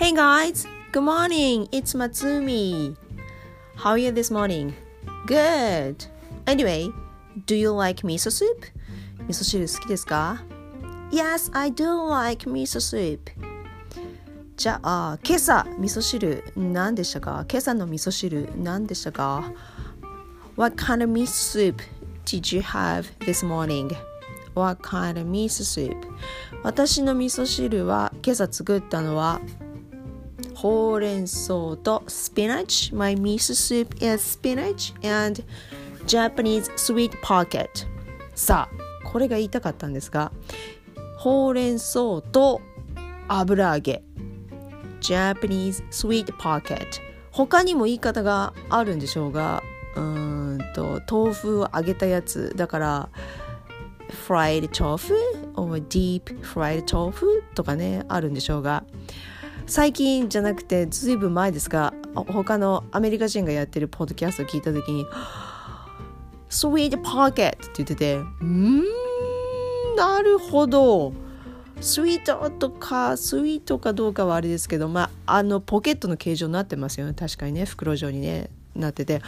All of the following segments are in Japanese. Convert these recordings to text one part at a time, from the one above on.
Hey guys, good morning. It's Matsumi. How are you this morning? Good. Anyway, do you like miso soup? 味噌汁好きですか Yes, I do like miso soup. じゃあ、今朝味噌汁何でしたか今朝の味噌汁何でしたか What kind of miso soup did you have this morning? What kind of miso soup? 私の味噌汁は今朝作ったのはほうれん草とスピナッチ My miso soup is spinach and Japanese sweet pocket さあこれが言いたかったんですがほうれん草と油揚げ Japanese sweet pocket 他にも言い方があるんでしょうがうんと豆腐を揚げたやつだから fried tofu or deep fried tofu とかねあるんでしょうが最近じゃなくてずいぶん前ですが他のアメリカ人がやってるポッドキャストを聞いた時に「Sweet Pocket」って言っててうんなるほど。スイートとかスイートかどうかはあれですけどまああのポケットの形状になってますよね。確かにね袋状にねなってて。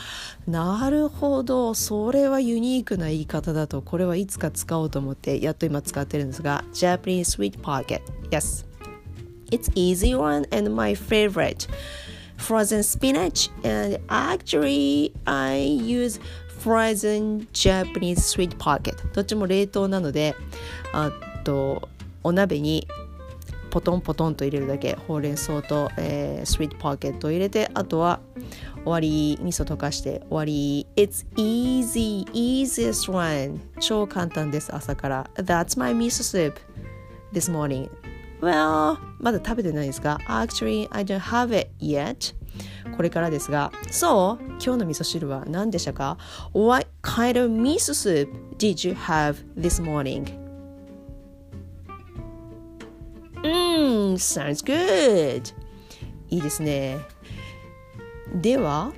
なるほど。それはユニークな言い方だとこれはいつか使おうと思ってやっと今使ってるんですが Japanese sweet pocket yes it's easy one and my favorite frozen spinach and actually I use frozen Japanese sweet pocket どっちも冷凍なのであとお鍋にポトンポトンと入れるだけほうれん草と、えー、スイートポケットを入れてあとは終わり味噌溶かして終わり It's easy easiest one 超簡単です朝から That's my miso soup this morning Well まだ食べてないですが Actually I don't have it yet これからですが So 今日の味噌汁は何でしたか What kind of miso soup did you have this morning? Mm, sounds good. いいですね。では、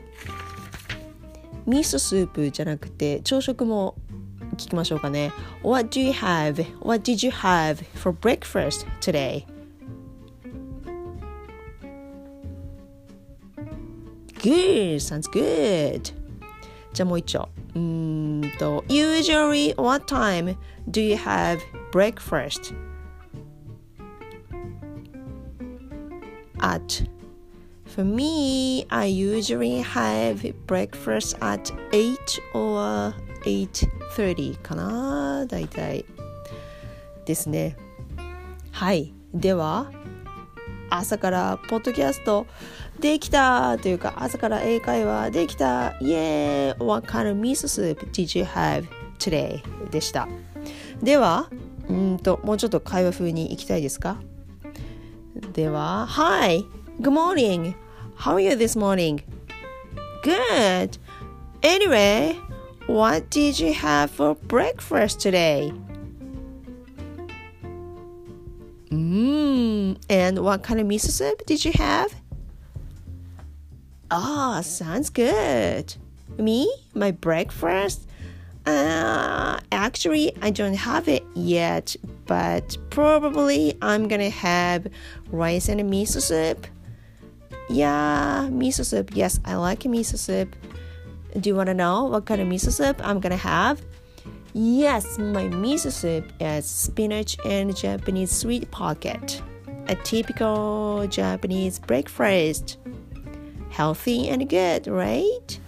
味噌スープじゃなくて朝食も聞きましょうかね。What do you have? What did you have for breakfast today? Good, sounds good. じゃあもう一丁。うーんと、Usually, what time do you have breakfast? at for me I usually have breakfast at 8 or 8.30かなだいたいですねはいでは朝からポッドキャストできたというか朝から英会話できたイエーイ What kind of miso soup did you have today? でしたではうんともうちょっと会話風にいきたいですかでは、Hi! Good morning! How are you this morning? Good! Anyway, what did you have for breakfast today? Mmm, and what kind of miso soup did you have? Ah, oh, sounds good. Me, my breakfast? Uh, actually, I don't have it yet, but probably I'm gonna have rice and miso soup. Yeah, miso soup. Yes, I like miso soup. Do you want to know what kind of miso soup I'm gonna have? Yes, my miso soup is spinach and Japanese sweet pocket. A typical Japanese breakfast. Healthy and good, right?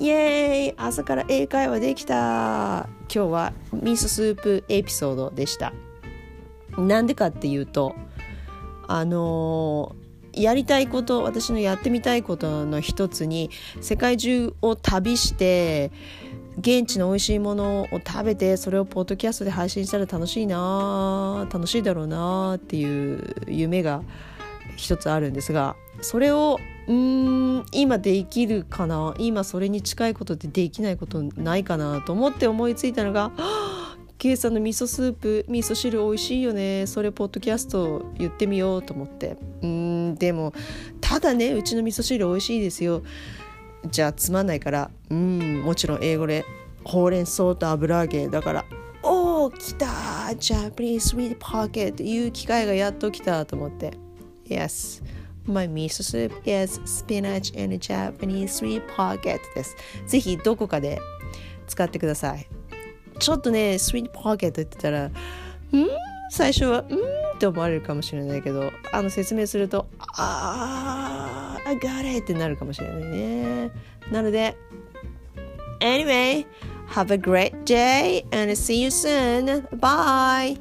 イエーイ朝から英会話できた今日はミーソスープエピソードでしたなんでかっていうとあの、やりたいこと私のやってみたいことの一つに世界中を旅して現地の美味しいものを食べてそれをポッドキャストで配信したら楽しいな楽しいだろうなっていう夢が一つあるんですがそれをうん今できるかな？今それに近いことってできないことないかなと思って思いついたのが「ケイさんの味噌スープ味噌汁美味しいよね。それポッドキャスト言ってみよう」と思って。うんでもただねうちの味噌汁美味しいですよ。じゃあつまんないから。うんもちろん英語でほうれん草と油揚げだから「おお来た Japanese sweet pocket」いう機会がやっと来たと思って。Yes. My miso soup is spinach and Japanese sweet pocket です。ぜひどこかで使ってください。ちょっとね、スイートポケットって言ったら、ん？最初は、ん？って思われるかもしれないけど、あの説明すると、あー、I got it ってなるかもしれないね。なので、Anyway, have a great day and see you soon. Bye!